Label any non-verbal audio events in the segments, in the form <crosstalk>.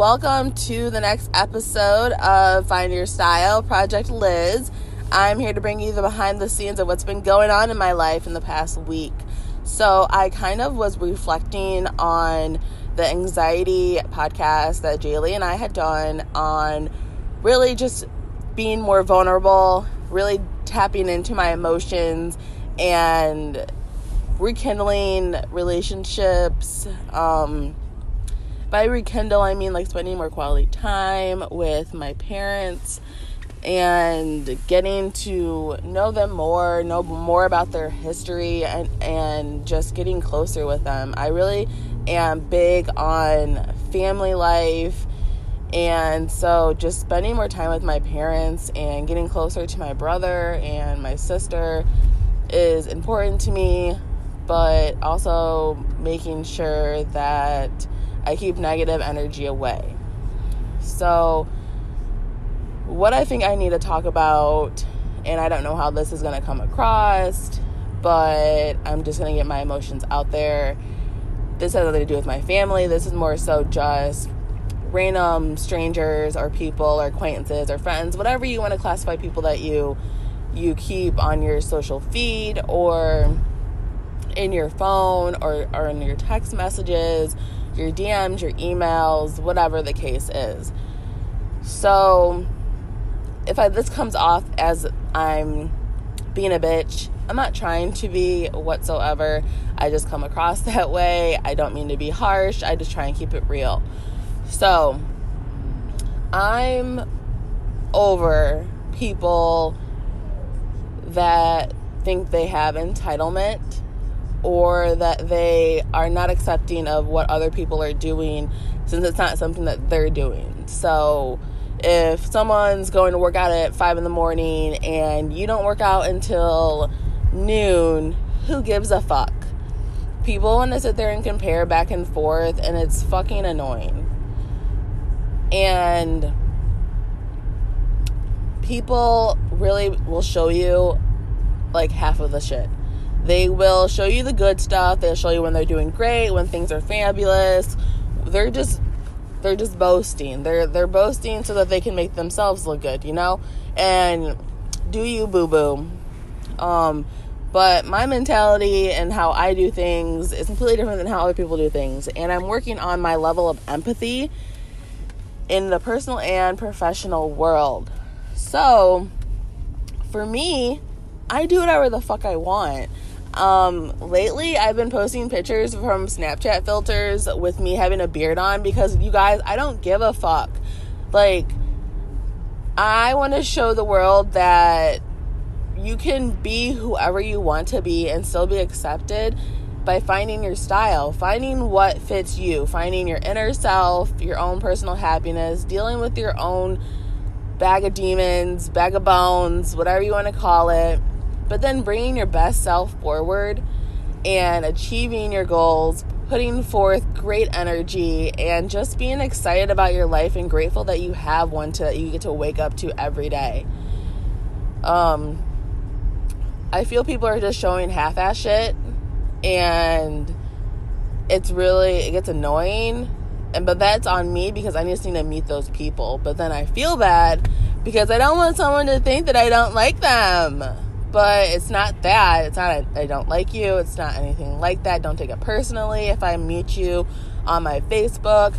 welcome to the next episode of Find Your Style Project Liz. I'm here to bring you the behind the scenes of what's been going on in my life in the past week. So, I kind of was reflecting on the anxiety podcast that Jaylee and I had done on really just being more vulnerable, really tapping into my emotions and rekindling relationships. Um, by rekindle, I mean like spending more quality time with my parents and getting to know them more, know more about their history, and, and just getting closer with them. I really am big on family life. And so, just spending more time with my parents and getting closer to my brother and my sister is important to me, but also making sure that I keep negative energy away. So, what I think I need to talk about, and I don't know how this is going to come across, but I'm just going to get my emotions out there. This has nothing to do with my family. This is more so just random strangers or people or acquaintances or friends, whatever you want to classify people that you you keep on your social feed or in your phone or, or in your text messages your DMs, your emails, whatever the case is. So, if I, this comes off as I'm being a bitch, I'm not trying to be whatsoever. I just come across <laughs> that way. I don't mean to be harsh. I just try and keep it real. So, I'm over people that think they have entitlement or that they are not accepting of what other people are doing since it's not something that they're doing. So if someone's going to work out at five in the morning and you don't work out until noon, who gives a fuck? People want to sit there and compare back and forth, and it's fucking annoying. And people really will show you like half of the shit. They will show you the good stuff. They'll show you when they're doing great, when things are fabulous. They're just they're just boasting. They're they're boasting so that they can make themselves look good, you know? And do you boo boo. Um but my mentality and how I do things is completely different than how other people do things. And I'm working on my level of empathy in the personal and professional world. So, for me, I do whatever the fuck I want. Um, lately, I've been posting pictures from Snapchat filters with me having a beard on because you guys, I don't give a fuck. Like, I want to show the world that you can be whoever you want to be and still be accepted by finding your style, finding what fits you, finding your inner self, your own personal happiness, dealing with your own bag of demons, bag of bones, whatever you want to call it but then bringing your best self forward and achieving your goals, putting forth great energy, and just being excited about your life and grateful that you have one to you get to wake up to every day. Um, I feel people are just showing half-ass shit, and it's really it gets annoying. And but that's on me because I just need to meet those people. But then I feel bad because I don't want someone to think that I don't like them but it's not that. It's not, I don't like you. It's not anything like that. Don't take it personally if I meet you on my Facebook.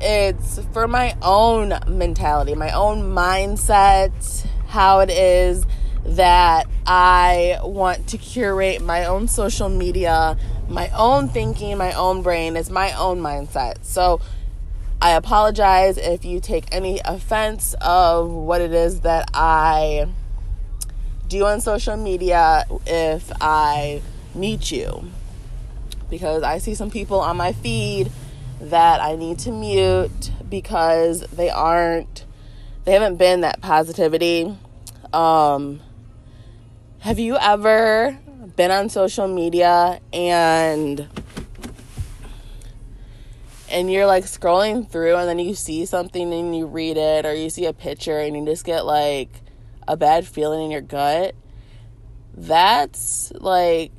It's for my own mentality, my own mindset, how it is that I want to curate my own social media, my own thinking, my own brain. It's my own mindset. So I apologize if you take any offense of what it is that I do on social media if I meet you. Because I see some people on my feed that I need to mute because they aren't, they haven't been that positivity. Um, have you ever been on social media and and you're like scrolling through and then you see something and you read it or you see a picture and you just get like a bad feeling in your gut, that's like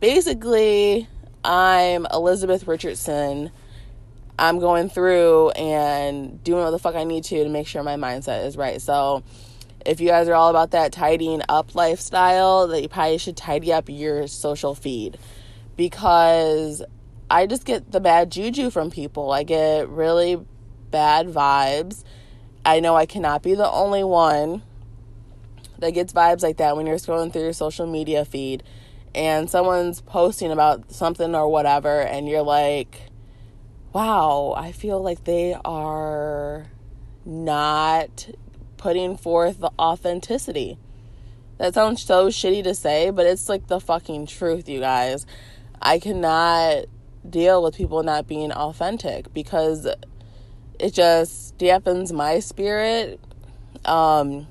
basically I'm Elizabeth Richardson. I'm going through and doing what the fuck I need to to make sure my mindset is right. So, if you guys are all about that tidying up lifestyle, that you probably should tidy up your social feed because I just get the bad juju from people. I get really bad vibes. I know I cannot be the only one that gets vibes like that when you're scrolling through your social media feed and someone's posting about something or whatever and you're like wow i feel like they are not putting forth the authenticity. That sounds so shitty to say but it's like the fucking truth you guys. I cannot deal with people not being authentic because it just dampens my spirit. Um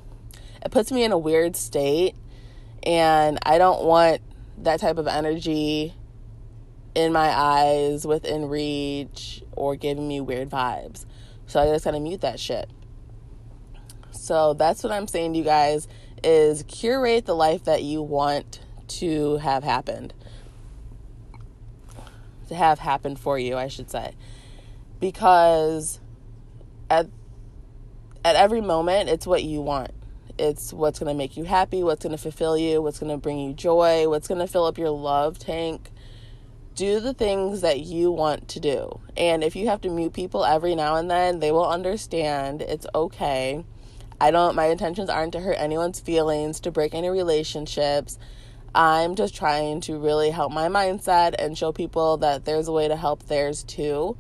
it puts me in a weird state and I don't want that type of energy in my eyes, within reach, or giving me weird vibes. So I just kind of mute that shit. So that's what I'm saying to you guys is curate the life that you want to have happened. To have happened for you, I should say. Because at at every moment it's what you want. It's what's going to make you happy, what's going to fulfill you, what's going to bring you joy, what's going to fill up your love tank. Do the things that you want to do. And if you have to mute people every now and then, they will understand. It's okay. I don't, my intentions aren't to hurt anyone's feelings, to break any relationships. I'm just trying to really help my mindset and show people that there's a way to help theirs too.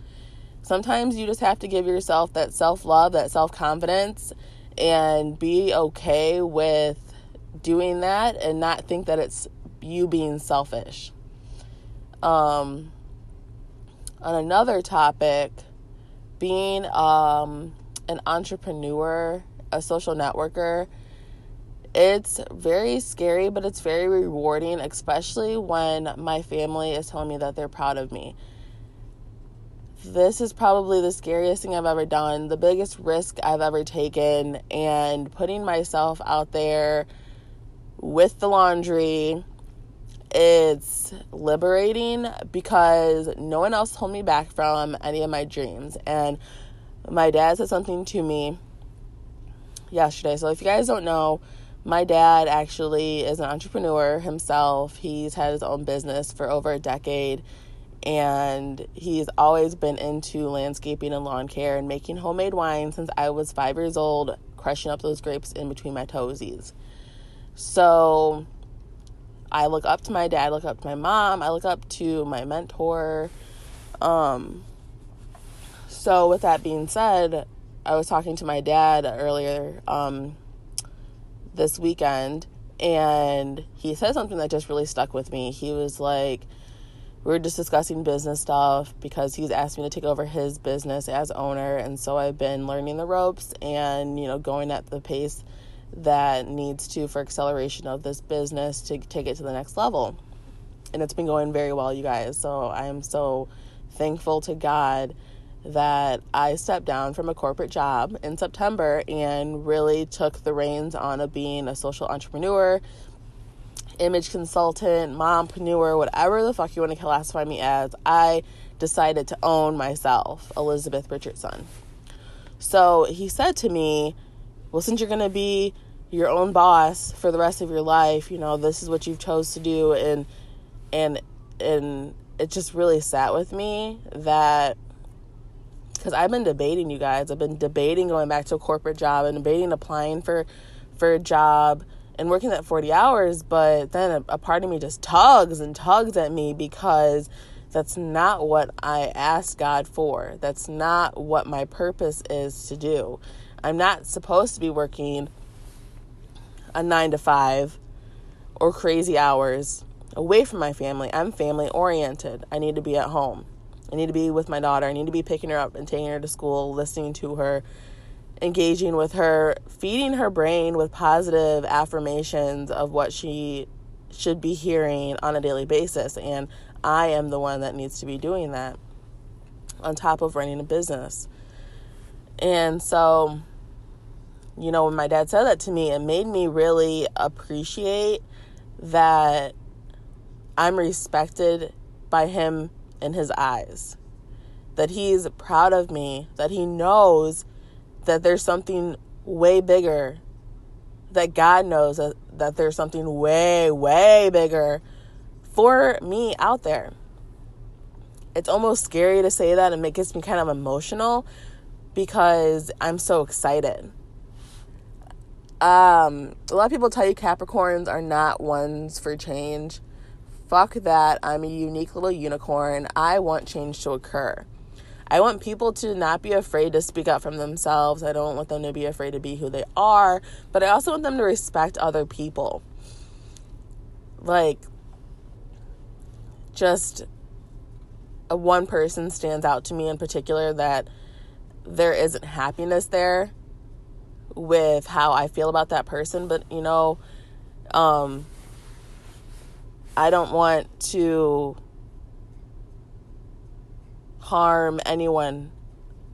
Sometimes you just have to give yourself that self love, that self confidence and be okay with doing that and not think that it's you being selfish. Um, on another topic, being um, an entrepreneur, a social networker, it's very scary, but it's very rewarding, especially when my family is telling me that they're proud of me this is probably the scariest thing I've ever done, the biggest risk I've ever taken, and putting myself out there with the laundry. It's liberating because no one else told me back from any of my dreams. And my dad said something to me yesterday. So, if you guys don't know, my dad actually is an entrepreneur himself. He's had his own business for over a decade and he's always been into landscaping and lawn care and making homemade wine since I was five years old, crushing up those grapes in between my toesies. So I look up to my dad, I look up to my mom, I look up to my mentor. Um, so with that being said, I was talking to my dad earlier um, this weekend, and he said something that just really stuck with me. He was like, we were just discussing business stuff because he's asked me to take over his business as owner. And so i've been learning the ropes and you know going at the pace that needs to for acceleration of this business to take it to the next level. And it's been going very well you guys. So i am so thankful to god that i stepped down from a corporate job in september and really took the reins on of being a social entrepreneur image consultant, mompreneur, whatever the fuck you want to classify me as, I decided to own myself, Elizabeth Richardson. So he said to me, Well, since you're going to be your own boss for the rest of your life, you know, this is what you've chose to do. And, and, and it just really sat with me that because I've been debating you guys. I've been debating going back to a corporate job and debating applying for for a job and working that 40 hours, but then a, a, part of me just tugs and tugs at me because that's not what I asked God for. That's not what my purpose is to do. I'm not supposed to be working a nine to five or crazy hours away from my family. I'm family oriented. I need to be at home. I need to be with my daughter. I need to be picking her up and taking her to school, listening to her, engaging with her, feeding her brain with positive affirmations of what she should be hearing on a daily basis. And I am the one that needs to be doing that on top of running a business. And so, you know, when my dad said that to me, it made me really appreciate that I'm respected by him in his eyes. that he's proud of me, that he knows that there's something way bigger, that God knows that, that there's something way, way bigger for me out there. It's almost scary to say that and it gets me kind of emotional because I'm so excited. Um, a lot of people tell you Capricorns are not ones for change. Fuck that. I'm a unique little unicorn. I want change to occur. I want people to not be afraid to speak up from themselves. I don't want them to be afraid to be who they are, but I also want them to respect other people. Like, just a one person stands out to me in particular that there isn't happiness there with how I feel about that person, but you know, um, I don't want to harm anyone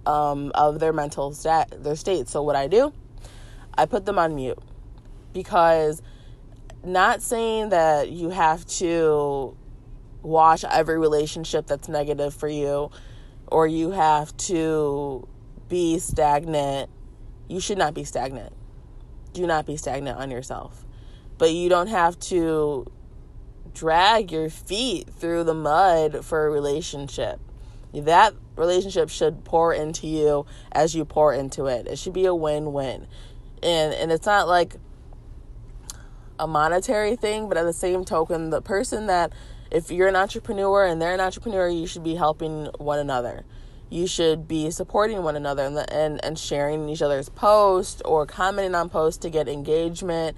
um, of their mental stat their state. So what I do, I put them on mute because not saying that you have to wash every relationship that's negative for you or you have to be stagnant. You should not be stagnant. Do not be stagnant on yourself. But you don't have to drag your feet through the mud for a relationship that relationship should pour into you as you pour into it. It should be a win-win. And and it's not like a monetary thing, but at the same token, the person that if you're an entrepreneur and they're an entrepreneur, you should be helping one another. You should be supporting one another and and, and sharing each other's posts or commenting on posts to get engagement,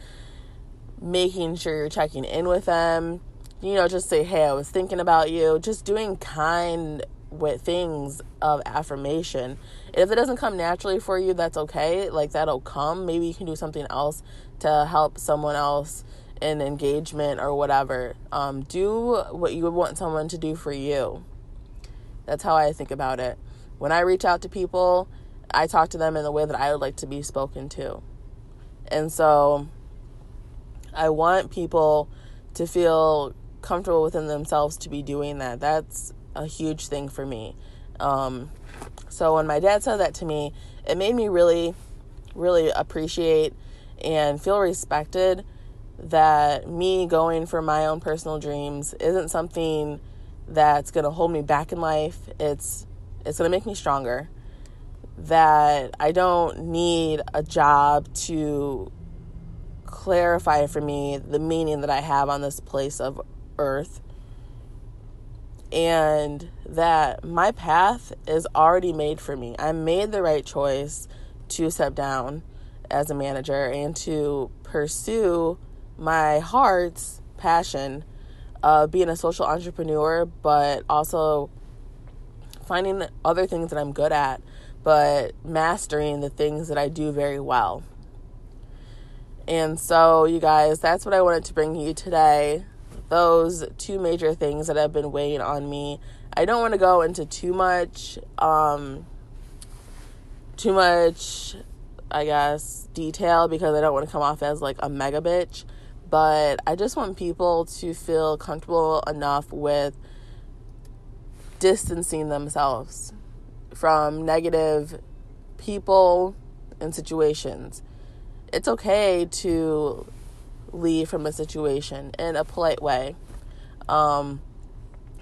making sure you're checking in with them. You know, just say, "Hey, I was thinking about you." Just doing kind with things of affirmation. If it doesn't come naturally for you, that's okay. Like that'll come. Maybe you can do something else to help someone else in engagement or whatever. Um, do what you would want someone to do for you. That's how I think about it. When I reach out to people, I talk to them in the way that I would like to be spoken to. And so I want people to feel comfortable within themselves to be doing that. That's a huge thing for me. Um, so when my dad said that to me, it made me really, really appreciate and feel respected that me going for my own personal dreams isn't something that's going to hold me back in life. It's it's going to make me stronger. That I don't need a job to clarify for me the meaning that I have on this place of earth and that my path is already made for me. I made the right choice to step down as a manager and to pursue my heart's passion of being a social entrepreneur, but also finding other things that I'm good at, but mastering the things that I do very well. And so, you guys, that's what I wanted to bring you today those two major things that have been weighing on me. I don't want to go into too much, um, too much, I guess, detail because I don't want to come off as like a mega bitch. But I just want people to feel comfortable enough with distancing themselves from negative people and situations. It's okay to leave from a situation in a polite way. Um,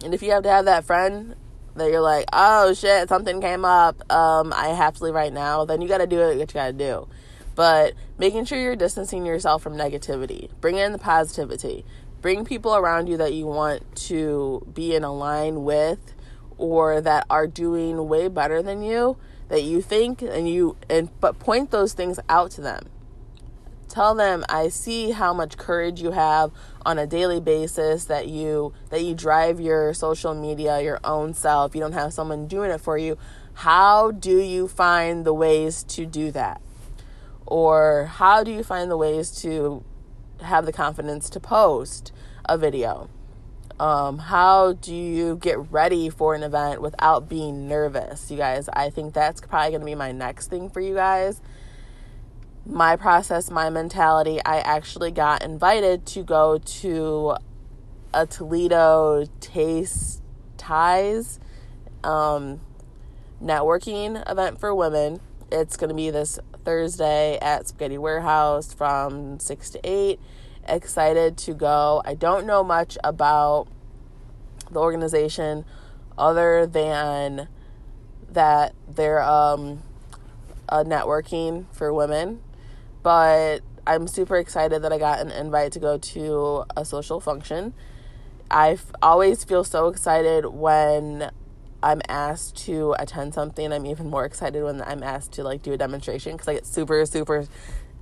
and if you have to have that friend that you're like, oh shit, something came up, um, I have to leave right now, then you gotta do what you gotta do. But making sure you're distancing yourself from negativity, bring in the positivity, bring people around you that you want to be in a line with or that are doing way better than you that you think and you and but point those things out to them tell them i see how much courage you have on a daily basis that you that you drive your social media your own self. You don't have someone doing it for you. How do you find the ways to do that? Or how do you find the ways to have the confidence to post a video? Um, how do you get ready for an event without being nervous? You guys i think that's probably going to be my next thing for you guys my process, my mentality, I actually got invited to go to a Toledo Taste Ties. Um, networking event for women. It's going to be this Thursday at Spaghetti Warehouse from 6 to 8. Excited to go. I don't know much about the organization other than that they're um, a networking for women, but I'm super excited that I got an invite to go to a social function. I always feel so excited when I'm asked to attend something. I'm even more excited when I'm asked to like do a demonstration because I get super super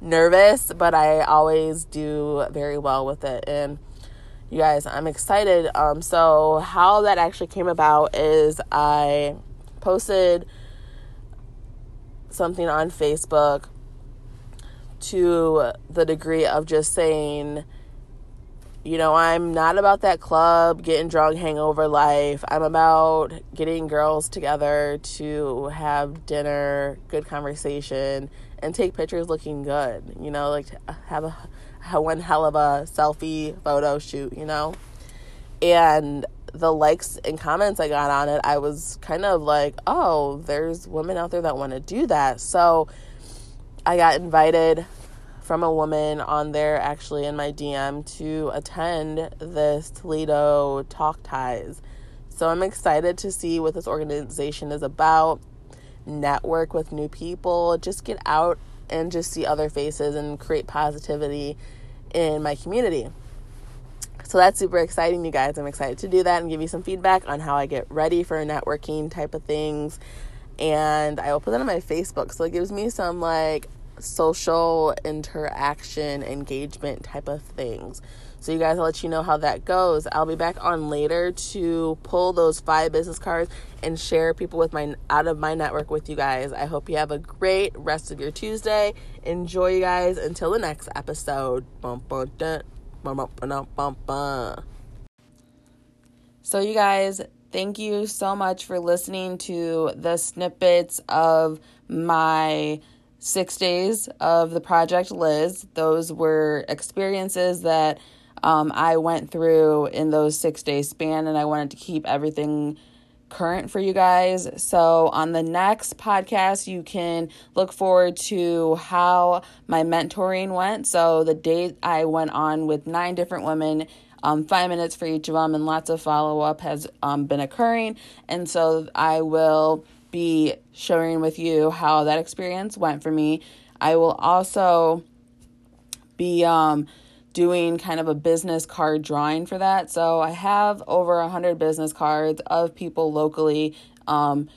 nervous, but I always do very well with it. And you guys, I'm excited. Um, so how that actually came about is I posted something on Facebook to the degree of just saying, you know, I'm not about that club, getting drunk, hangover life. I'm about getting girls together to have dinner, good conversation, and take pictures looking good. You know, like have a have one hell of a selfie photo shoot, you know? And the likes and comments I got on it, I was kind of like, oh, there's women out there that want to do that. So I got invited from a woman on there actually in my DM to attend this Toledo Talk Ties. So I'm excited to see what this organization is about, network with new people, just get out and just see other faces and create positivity in my community. So that's super exciting, you guys. I'm excited to do that and give you some feedback on how I get ready for networking type of things. And I will put that on my Facebook. So it gives me some like social interaction, engagement type of things. So, you guys, I'll let you know how that goes. I'll be back on later to pull those five business cards and share people with my out of my network with you guys. I hope you have a great rest of your Tuesday. Enjoy, you guys. Until the next episode. So, you guys, thank you so much for listening to the snippets of my six days of the Project Liz. Those were experiences that um, I went through in those six day span, and I wanted to keep everything current for you guys. So, on the next podcast, you can look forward to how my mentoring went. So, the date I went on with nine different women. Um, five minutes for each of them, and lots of follow up has um, been occurring. And so I will be sharing with you how that experience went for me. I will also be um, doing kind of a business card drawing for that. So I have over a hundred business cards of people locally. Um,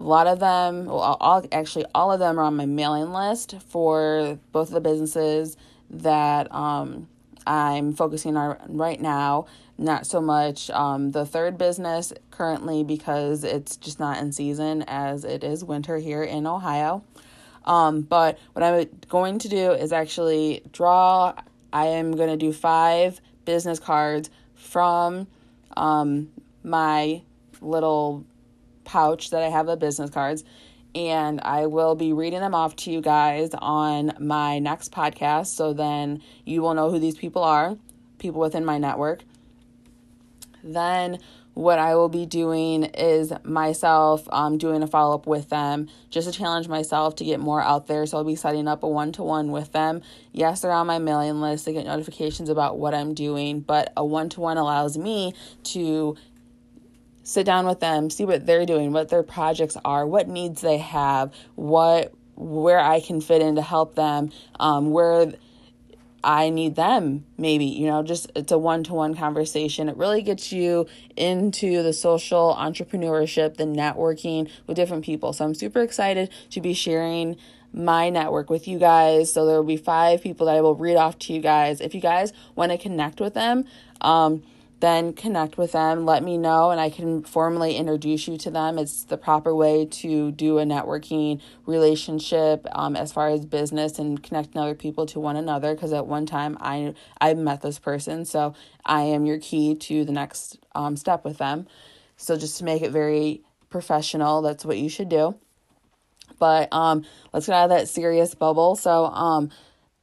a lot of them, well, all, actually, all of them are on my mailing list for both of the businesses that um, I'm focusing on right now. Not so much um, the third business currently because it's just not in season as it is winter here in Ohio. Um, but what I'm going to do is actually draw. I am going to do five business cards from um, my little pouch that I have of business cards. And I will be reading them off to you guys on my next podcast. So then you will know who these people are, people within my network. Then what I will be doing is myself um, doing a follow up with them just to challenge myself to get more out there. So I'll be setting up a one to one with them. Yes, they're on my mailing list. They get notifications about what I'm doing, but a one to one allows me to sit down with them, see what they're doing, what their projects are, what needs they have, what where I can fit in to help them, um, where I need them, maybe, you know, just it's a one to one conversation. It really gets you into the social entrepreneurship, the networking with different people. So I'm super excited to be sharing my network with you guys. So there will be five people that I will read off to you guys. If you guys want to connect with them, um, then connect with them, let me know, and I can formally introduce you to them. It's the proper way to do a networking relationship um, as far as business and connecting other people to one another. Because at one time I I met this person, so I am your key to the next um, step with them. So just to make it very professional, that's what you should do. But um, let's get out of that serious bubble. So um,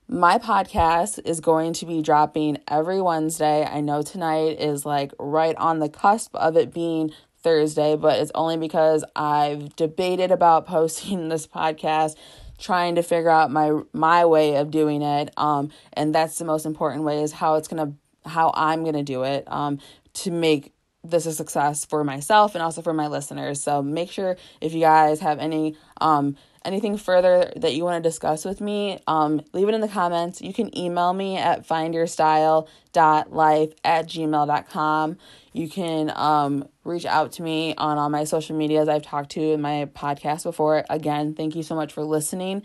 my podcast is going to be dropping every Wednesday. I know tonight is like right on the cusp of it being Thursday, but it's only because I've debated about <laughs> posting this podcast trying to figure out my my way of doing it um and that's the most important way is how it's going to how I'm going to do it um to make this a success for myself and also for my listeners. So make sure if you guys have any um anything further that you want to discuss with me, um, leave it in the comments. You can email me at findyourstyle.life at gmail.com. You can um, reach out to me on all my social medias I've talked to in my podcast before. Again, thank you so much for listening.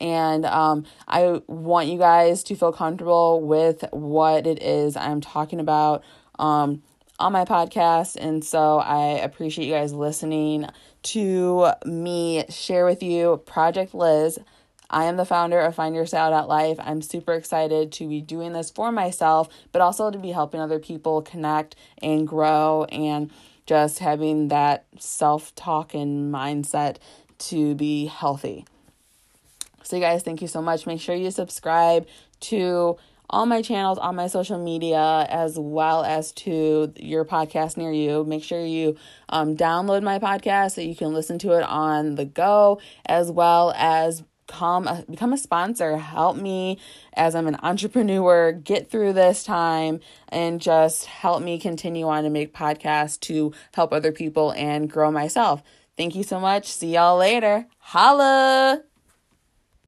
And um, I want you guys to feel comfortable with what it is I'm talking about. Um, on my podcast. And so I appreciate you guys listening to me share with you Project Liz. I am the founder of Find Your Style Life. I'm super excited to be doing this for myself, but also to be helping other people connect and grow and just having that self talk and mindset to be healthy. So, you guys, thank you so much. Make sure you subscribe to all my channels all my social media as well as to your podcast near you. Make sure you um, download my podcast so you can listen to it on the go as well as come a, become a sponsor. Help me as i'm an entrepreneur get through this time and just help me continue on to make podcasts to help other people and grow myself. Thank you so much. See y'all later. Holla